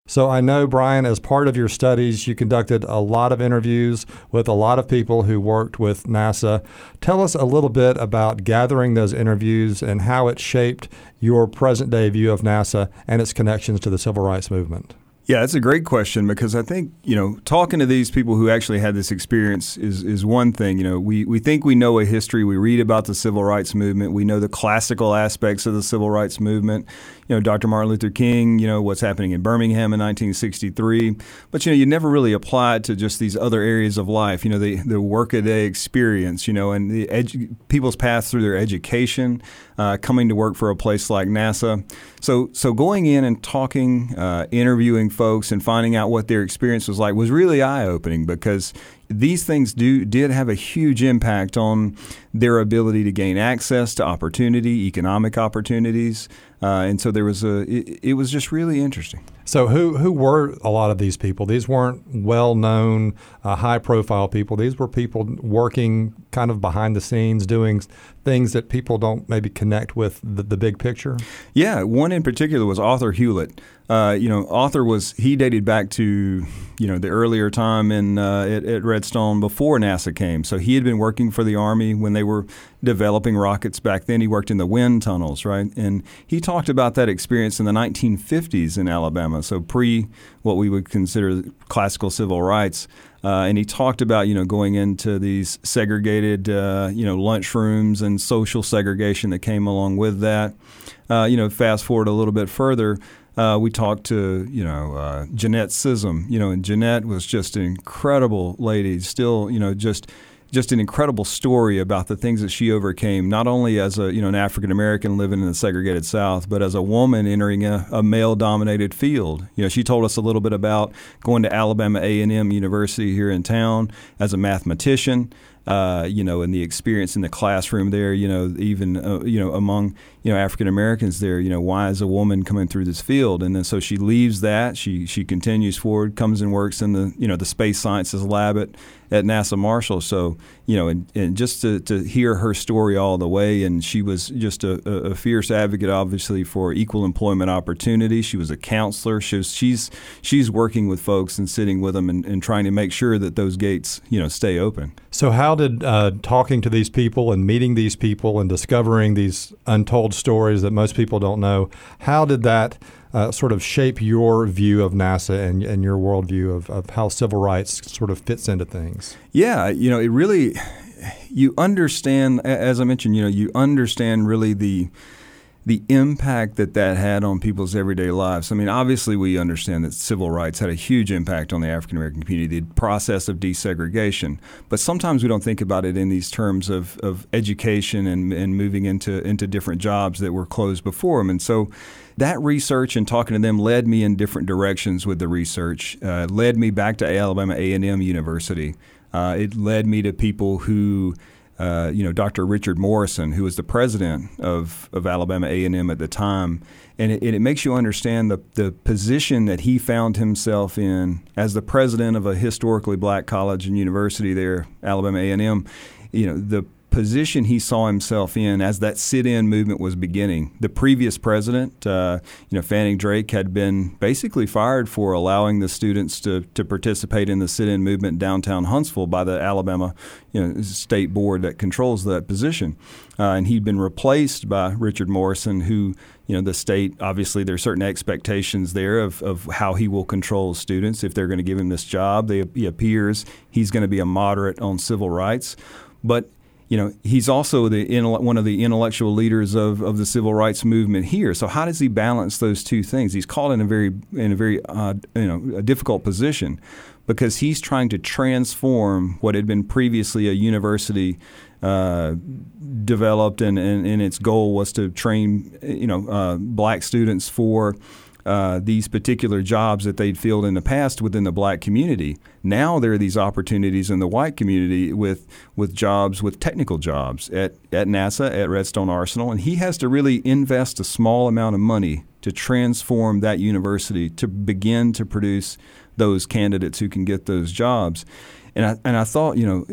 So I know, Brian, as part of your studies, you conducted a lot of interviews with a lot of people who worked with NASA. Tell us a little bit about gathering those interviews and how it shaped your present day view of NASA and its connections to the civil rights movement. Yeah, that's a great question because I think, you know, talking to these people who actually had this experience is, is one thing. You know, we, we think we know a history. We read about the civil rights movement. We know the classical aspects of the civil rights movement you know, Dr. Martin Luther King, you know, what's happening in Birmingham in 1963. But, you know, you never really apply it to just these other areas of life, you know, the, the workaday experience, you know, and the edu- people's path through their education, uh, coming to work for a place like NASA. So, so going in and talking, uh, interviewing folks and finding out what their experience was like was really eye opening because, these things do did have a huge impact on their ability to gain access to opportunity, economic opportunities, uh, and so there was a. It, it, was just really interesting. So who who were a lot of these people? These weren't well known, uh, high profile people. These were people working kind of behind the scenes, doing things that people don't maybe connect with the, the big picture. Yeah, one in particular was Arthur Hewlett. Uh, you know, Arthur was he dated back to you know the earlier time in uh, at, at, Redstone before NASA came. So he had been working for the Army when they were developing rockets back then. He worked in the wind tunnels, right? And he talked about that experience in the 1950s in Alabama, so pre what we would consider classical civil rights. Uh, and he talked about you know going into these segregated uh, you know lunchrooms and social segregation that came along with that. Uh, you know, fast forward a little bit further. Uh, we talked to you know uh, Jeanette Scissum, you know, and Jeanette was just an incredible lady. Still, you know, just just an incredible story about the things that she overcame, not only as a you know an African American living in the segregated South, but as a woman entering a, a male-dominated field. You know, she told us a little bit about going to Alabama A&M University here in town as a mathematician uh, you know, and the experience in the classroom there, you know, even uh, you know among you know African Americans there, you know, why is a woman coming through this field? And then so she leaves that, she she continues forward, comes and works in the you know the space sciences lab at at NASA Marshall. So you know, and, and just to, to hear her story all the way, and she was just a, a fierce advocate, obviously, for equal employment opportunity. She was a counselor. She was, she's she's working with folks and sitting with them and, and trying to make sure that those gates, you know, stay open. So, how did uh, talking to these people and meeting these people and discovering these untold stories that most people don't know, how did that uh, sort of shape your view of NASA and, and your worldview of, of how civil rights sort of fits into things? Yeah, you know, it really, you understand, as I mentioned, you know, you understand really the the impact that that had on people's everyday lives. I mean, obviously, we understand that civil rights had a huge impact on the African American community, the process of desegregation. But sometimes we don't think about it in these terms of, of education and, and moving into, into different jobs that were closed before them. And so that research and talking to them led me in different directions with the research. Uh, led me back to Alabama A&M University. Uh, it led me to people who, uh, you know, Dr. Richard Morrison, who was the president of, of Alabama A&M at the time, and it, it, makes you understand the, the position that he found himself in as the president of a historically black college and university there, Alabama A&M. You know, the position he saw himself in as that sit-in movement was beginning. The previous president, uh, you know, Fanning Drake, had been basically fired for allowing the students to, to participate in the sit-in movement downtown Huntsville by the Alabama, you know, state board that controls that position, uh, and he'd been replaced by Richard Morrison, who you know the state obviously there are certain expectations there of, of how he will control students if they're going to give him this job. They, he appears he's going to be a moderate on civil rights, but you know, he's also the one of the intellectual leaders of, of the civil rights movement here. So how does he balance those two things? He's caught in a very in a very uh, you know a difficult position because he's trying to transform what had been previously a university uh, developed, and, and, and, its goal was to train you know uh, black students for uh, these particular jobs that they'd filled in the past within the black community. Now there are these opportunities in the white community with with jobs, with technical jobs at, at NASA, at Redstone Arsenal, and he has to really invest a small amount of money to transform that university to begin to produce those candidates who can get those jobs. And I, and I thought, you know,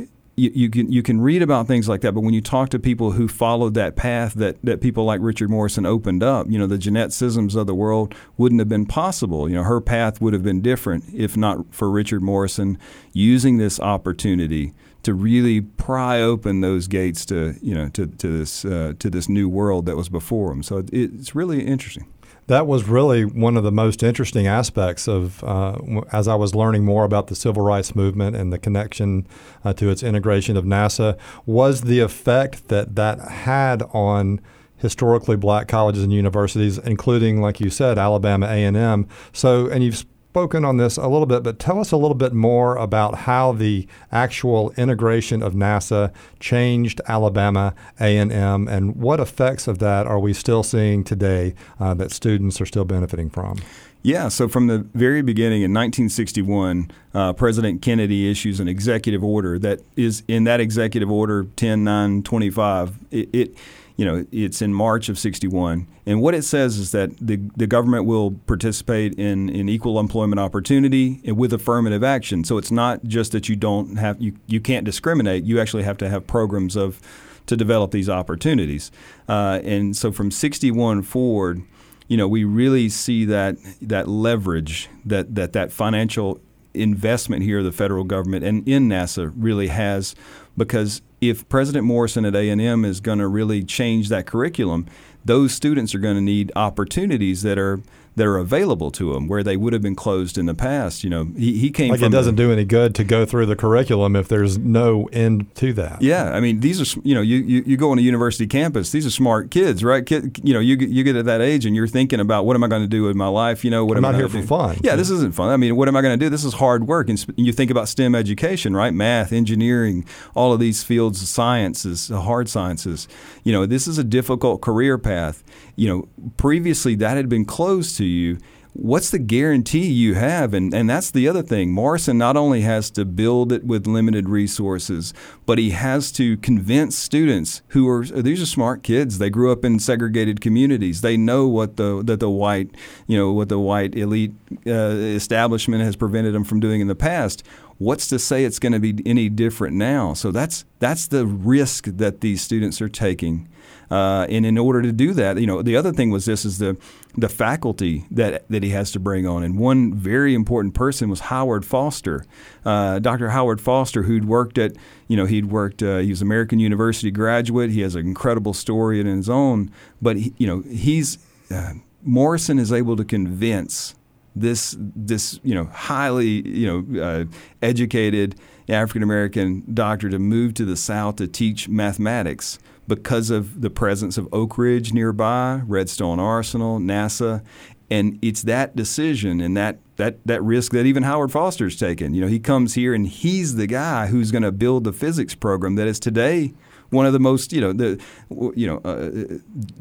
you, can you can read about things like that, but when you talk to people who followed that path that, that people like Richard Morrison opened up, you know, the Jeanette Scissums of the world wouldn't have been possible. You know, her path would have been different if not for Richard Morrison using this opportunity to really pry open those gates to you know to, to this uh, to this new world that was before him. So it, it's really interesting that was really one of the most interesting aspects of uh, as I was learning more about the civil rights movement and the connection uh, to its integration of NASA was the effect that that had on historically black colleges and universities, including, like you said, Alabama A&M. So, and you've spoken on this a little bit, but tell us a little bit more about how the actual integration of NASA changed Alabama A&M, and what effects of that are we still seeing today uh, that students are still benefiting from? Yeah, so from the very beginning in 1961, uh, President Kennedy issues an executive order that is in that executive order 10 9 25. It, it you know, it's in March of 61. And what it says is that the, the government will participate in, in equal employment opportunity with affirmative action. So it's not just that you don't have, you, you can't discriminate, you actually have to have programs of, to develop these opportunities. Uh, and so from 61 forward, you know, we really see that, that leverage, that, that, that financial investment here, the federal government and in NASA really has because if President Morrison at A&M is going to really change that curriculum, those students are going to need opportunities that are that are available to them where they would have been closed in the past. You know, he, he came like it doesn't do any good to go through the curriculum if there's no end to that. Yeah, I mean, these are you know, you, you, you go on a university campus. These are smart kids, right? Kid, you know, you you get at that age and you're thinking about what am I going to do with my life? You know, what I'm am not I here for do? fun. Yeah, this isn't fun. I mean, what am I going to do? This is hard work, and you think about STEM education, right? Math, engineering, all of these fields, sciences, hard sciences. You know, this is a difficult career path. You know, previously that had been closed to you what's the guarantee you have? And, and that's the other thing. Morrison not only has to build it with limited resources, but he has to convince students who are these are smart kids. They grew up in segregated communities. They know what the that the white you know what the white elite uh, establishment has prevented them from doing in the past. What's to say it's going to be any different now? So that's that's the risk that these students are taking. Uh, and in order to do that, you know, the other thing was this is the the faculty that that he has to bring on. And one very important person was Howard Foster, uh, Dr. Howard Foster, who'd worked at, you know, he'd worked. Uh, he was an American University graduate. He has an incredible story in his own. But he, you know, he's uh, Morrison is able to convince this this you know highly you know uh, educated African American doctor to move to the South to teach mathematics because of the presence of Oak Ridge nearby, Redstone Arsenal, NASA, and it's that decision and that that that risk that even Howard Foster's taken. You know, he comes here and he's the guy who's going to build the physics program that is today one of the most, you know, the, you know, uh,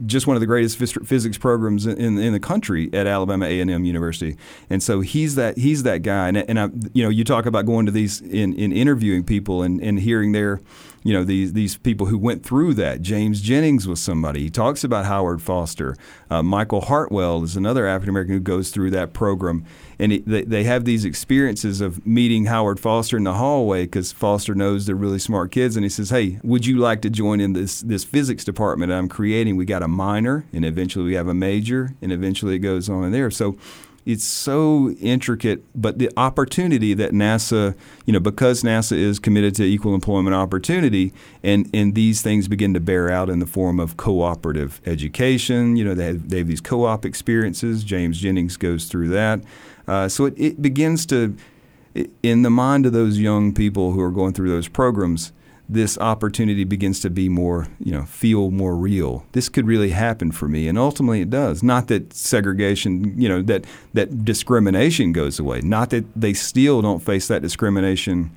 just one of the greatest physics programs in in the country at Alabama A and M University. And so he's that he's that guy. And, and I, you know, you talk about going to these in, in interviewing people and, and hearing their you know these these people who went through that. James Jennings was somebody. He talks about Howard Foster. Uh, Michael Hartwell is another African American who goes through that program, and it, they, they have these experiences of meeting Howard Foster in the hallway because Foster knows they're really smart kids, and he says, "Hey, would you like to join in this this physics department I'm creating? We got a minor, and eventually we have a major, and eventually it goes on in there." So it's so intricate, but the opportunity that NASA, you know, because NASA is committed to equal employment opportunity, and, and these things begin to bear out in the form of cooperative education. You know, they have, they have these co-op experiences. James Jennings goes through that. Uh, so it, it begins to, in the mind of those young people who are going through those programs, this opportunity begins to be more, you know, feel more real. This could really happen for me, and ultimately it does. Not that segregation, you know, that that discrimination goes away. Not that they still don't face that discrimination,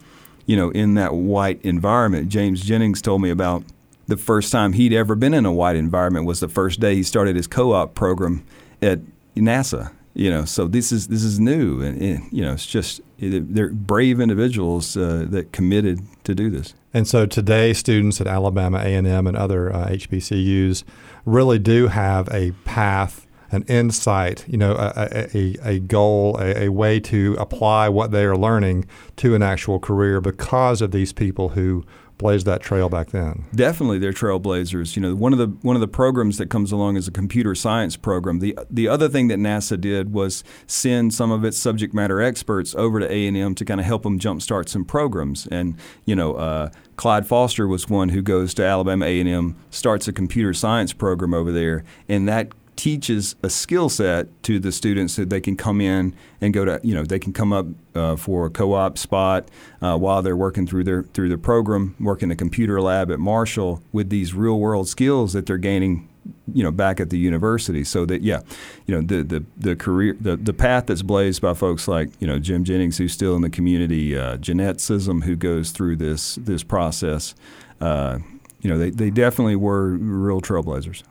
you know, in that white environment. James Jennings told me about the first time he'd ever been in a white environment was the first day he started his co-op program at NASA you know, so this is this is new, and, and you know, it's just they're brave individuals uh, that committed to do this. And so today, students at Alabama A&M and other uh, HBCUs really do have a path, an insight, you know, a, a, a goal, a, a way to apply what they are learning to an actual career because of these people who blazed that trail back then. Definitely, they're trailblazers. You know, one of the one of the programs that comes along is a computer science program. The the other thing that NASA did was send some of its subject matter experts over to A and M to kind of help them jumpstart some programs. And you know, uh, Clyde Foster was one who goes to Alabama A and M, starts a computer science program over there, and that teaches a skill set to the students that they can come in and go to you know they can come up uh, for a co-op spot uh, while they're working through their through the program work in the computer lab at Marshall with these real world skills that they're gaining you know back at the university. So that yeah you know the the, the career the, the path that's blazed by folks like you know Jim Jennings who's still in the community uh, Jeanette Scissum who goes through this this process uh, you know they, they definitely were real trailblazers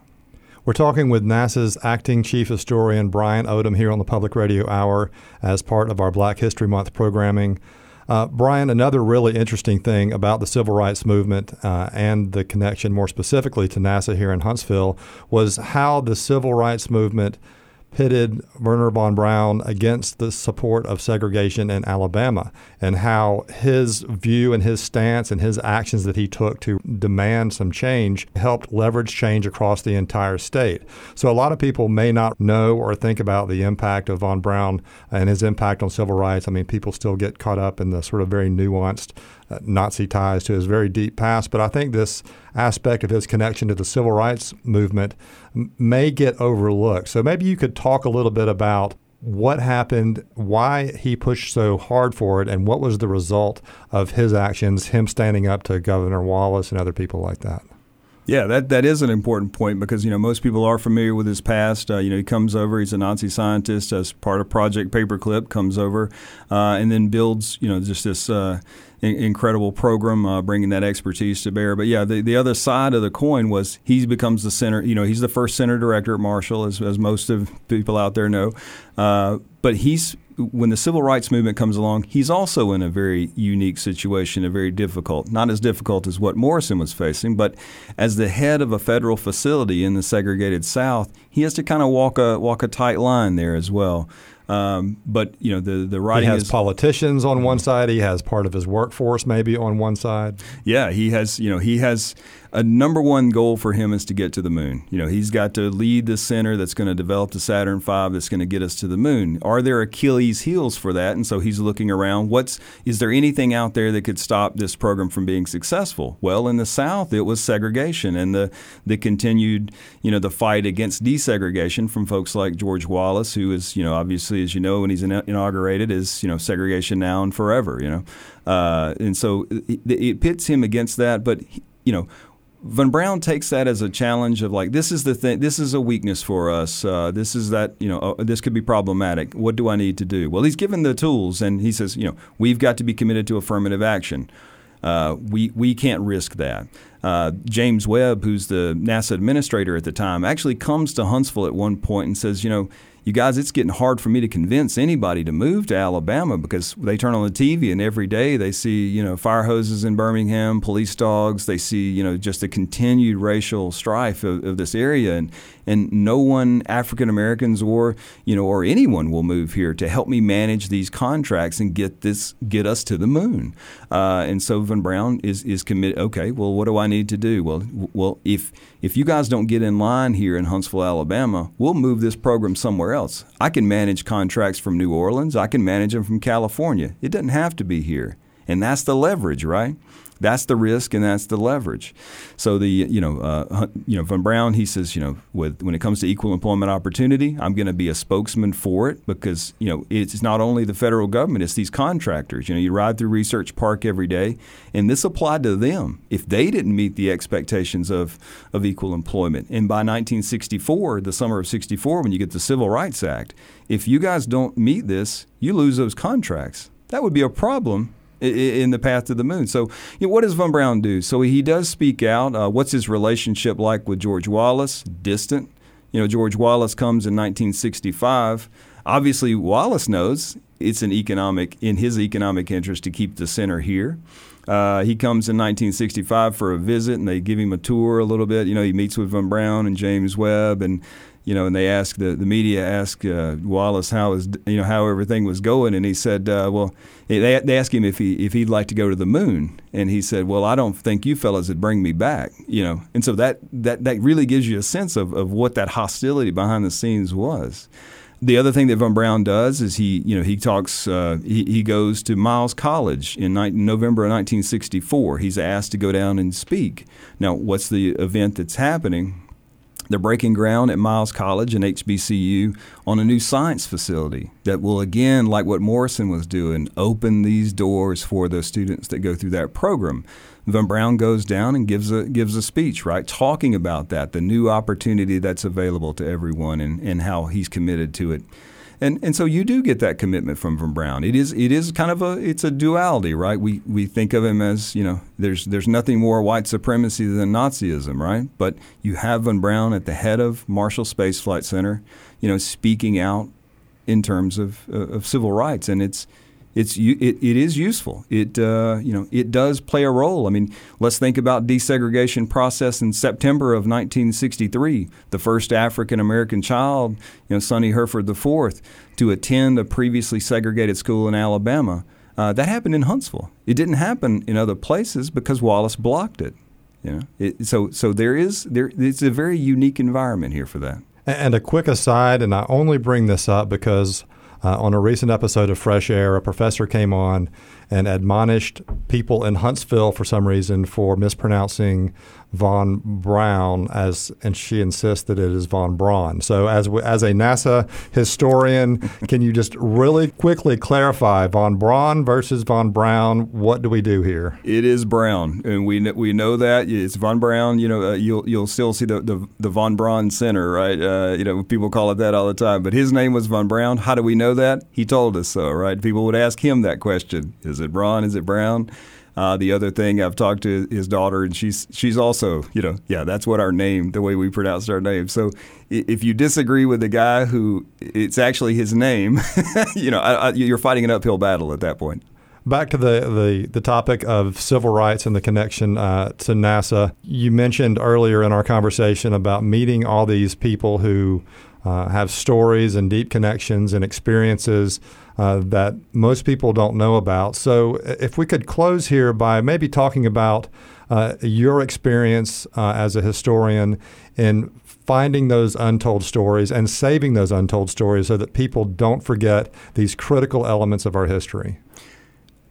we're talking with NASA's acting chief historian Brian Odom here on the Public Radio Hour as part of our Black History Month programming. Uh, Brian, another really interesting thing about the civil rights movement uh, and the connection more specifically to NASA here in Huntsville was how the civil rights movement pitted Wernher von Braun against the support of segregation in Alabama and how his view and his stance and his actions that he took to demand some change helped leverage change across the entire state. So a lot of people may not know or think about the impact of von Braun and his impact on civil rights. I mean, people still get caught up in the sort of very nuanced Nazi ties to his very deep past, but I think this aspect of his connection to the civil rights movement may get overlooked. So maybe you could talk a little bit about what happened, why he pushed so hard for it, and what was the result of his actions, him standing up to Governor Wallace and other people like that. Yeah, that that is an important point because you know most people are familiar with his past. Uh, you know, he comes over, he's a Nazi scientist as part of Project Paperclip, comes over, uh, and then builds you know just this uh, incredible program, uh, bringing that expertise to bear. But yeah, the, the other side of the coin was he becomes the center. You know, he's the first center director at Marshall, as, as most of people out there know. Uh, but he's when the civil rights movement comes along, he's also in a very unique situation, a very difficult, not as difficult as what Morrison was facing, but as the head of a federal facility in the segregated South, he has to kind of walk a walk a tight line there as well. Um, but you know the the writing he has is, politicians on one side. He has part of his workforce maybe on one side. Yeah, he has. You know, he has a number one goal for him is to get to the moon. You know, he's got to lead the center that's going to develop the Saturn V that's going to get us to the moon. Are there Achilles heels for that? And so he's looking around. What's is there anything out there that could stop this program from being successful? Well, in the South, it was segregation and the the continued you know the fight against desegregation from folks like George Wallace, who is you know obviously as you know when he's inaugurated is you know segregation now and forever. You know, uh, and so it, it pits him against that, but. you know, Von Braun takes that as a challenge of like this is the thing this is a weakness for us uh, this is that you know uh, this could be problematic what do I need to do? Well he's given the tools and he says you know we've got to be committed to affirmative action. Uh, we we can't risk that. Uh, James Webb who's the NASA administrator at the time actually comes to Huntsville at one point and says you know you guys, it's getting hard for me to convince anybody to move to Alabama because they turn on the TV and every day they see, you know, fire hoses in Birmingham, police dogs. They see, you know, just the continued racial strife of, of this area, and and no one, African Americans or you know, or anyone will move here to help me manage these contracts and get this, get us to the moon. Uh, and so Von Braun is is committed. Okay, well, what do I need to do? Well, well, if if you guys don't get in line here in Huntsville, Alabama, we'll move this program somewhere else. I can manage contracts from New Orleans. I can manage them from California. It doesn't have to be here. And that's the leverage, right? That's the risk and that's the leverage. So the you know uh, you know von Braun he says you know with when it comes to equal employment opportunity, I'm going to be a spokesman for it because you know it's not only the federal government, it's these contractors. You know, you ride through Research Park every day, and this applied to them if they didn't meet the expectations of of equal employment. And by 1964, the summer of '64, when you get the Civil Rights Act, if you guys don't meet this, you lose those contracts. That would be a problem in the path to the moon. So, you know, what does von Braun do? So he does speak out. Uh, what's his relationship like with George Wallace? Distant. You know, George Wallace comes in 1965. Obviously, Wallace knows it's an economic in his economic interest to keep the center here. Uh, he comes in 1965 for a visit, and they give him a tour a little bit. You know, he meets with von Braun and James Webb, and you know, and they asked the, the media asked uh, Wallace how is you know how everything was going, and he said, uh, well, they they asked him if he if he'd like to go to the moon, and he said, well, I don't think you fellas would bring me back, you know, and so that that that really gives you a sense of of what that hostility behind the scenes was. The other thing that von Braun does is he, you know, he talks. Uh, he, he goes to Miles College in ni- November of 1964. He's asked to go down and speak. Now, what's the event that's happening? They're breaking ground at Miles College and HBCU on a new science facility that will, again, like what Morrison was doing, open these doors for those students that go through that program. Von Braun goes down and gives a gives a speech, right, talking about that, the new opportunity that's available to everyone, and, and how he's committed to it and and so you do get that commitment from von Braun. It is it is kind of a it's a duality, right? We we think of him as you know there's there's nothing more white supremacy than Nazism, right? But you have von Braun at the head of Marshall Space Flight Center, you know, speaking out in terms of of civil rights, and it's it's it, it is useful. It uh, you know it does play a role. I mean, let's think about desegregation process in September of 1963. The first African American child, you know, Sonnie Hereford IV, to attend a previously segregated school in Alabama. Uh, that happened in Huntsville. It didn't happen in other places because Wallace blocked it. You know, it, so so there is there. It's a very unique environment here for that. And a quick aside, and I only bring this up because uh, on a recent episode of Fresh Air, a professor came on and admonished people in Huntsville for some reason for mispronouncing von Braun as, and she insists that it is von Braun. So, as as a NASA historian, can you just really quickly clarify von Braun versus von Braun? What do we do here? It is Brown, and we we know that it's von Braun. You know, uh, you'll you'll still see the, the, the von Braun Center, right? Uh, you know, people call it that all the time, but his name was von Braun. How do we know that? He told us so, right? People would ask him that question: Is it Braun? Is it Brown? Uh, the other thing, I've talked to his daughter, and she's she's also, you know, yeah, that's what our name, the way we pronounced our name. So if you disagree with the guy who it's actually his name, you know, I, I, you're fighting an uphill battle at that point. Back to the, the, the topic of civil rights and the connection uh, to NASA. You mentioned earlier in our conversation about meeting all these people who uh, have stories and deep connections and experiences uh, that most people don't know about. So, if we could close here by maybe talking about uh, your experience uh, as a historian in finding those untold stories and saving those untold stories so that people don't forget these critical elements of our history.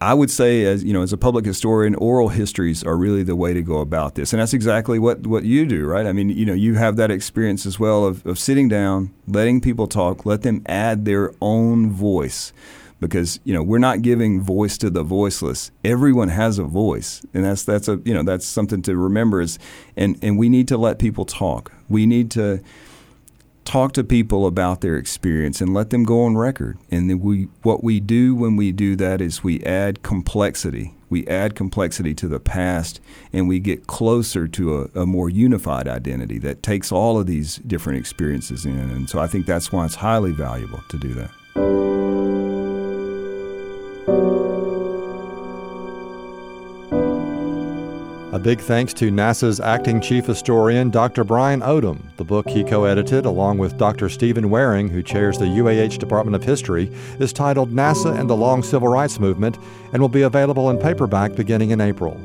I would say, as you know, as a public historian, oral histories are really the way to go about this, and that's exactly what, what you do, right? I mean, you know, you have that experience as well of, of sitting down, letting people talk, let them add their own voice, because you know we're not giving voice to the voiceless. Everyone has a voice, and that's that's a you know that's something to remember. Is and and we need to let people talk. We need to talk to people about their experience and let them go on record. And we, what we do when we do that is we add complexity. We add complexity to the past and we get closer to a, a more unified identity that takes all of these different experiences in. And so I think that's why it's highly valuable to do that. A big thanks to NASA's acting chief historian, Dr. Brian Odom. The book he co edited, along with Dr. Stephen Waring, who chairs the UAH Department of History, is titled NASA and the Long Civil Rights Movement and will be available in paperback beginning in April.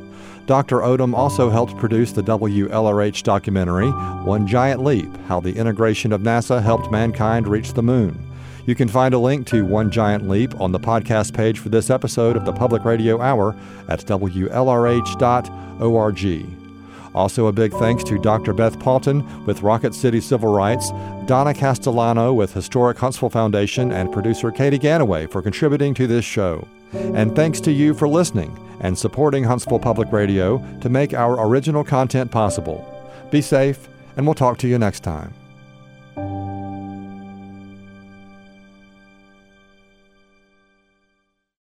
Dr. Odom also helped produce the WLRH documentary, One Giant Leap How the Integration of NASA Helped Mankind Reach the Moon. You can find a link to One Giant Leap on the podcast page for this episode of the Public Radio Hour at WLRH.org. Also, a big thanks to Dr. Beth Patin with Rocket City Civil Rights, Donna Castellano with Historic Huntsville Foundation, and producer Katie Ganaway for contributing to this show. And thanks to you for listening and supporting Huntsville Public Radio to make our original content possible. Be safe, and we'll talk to you next time.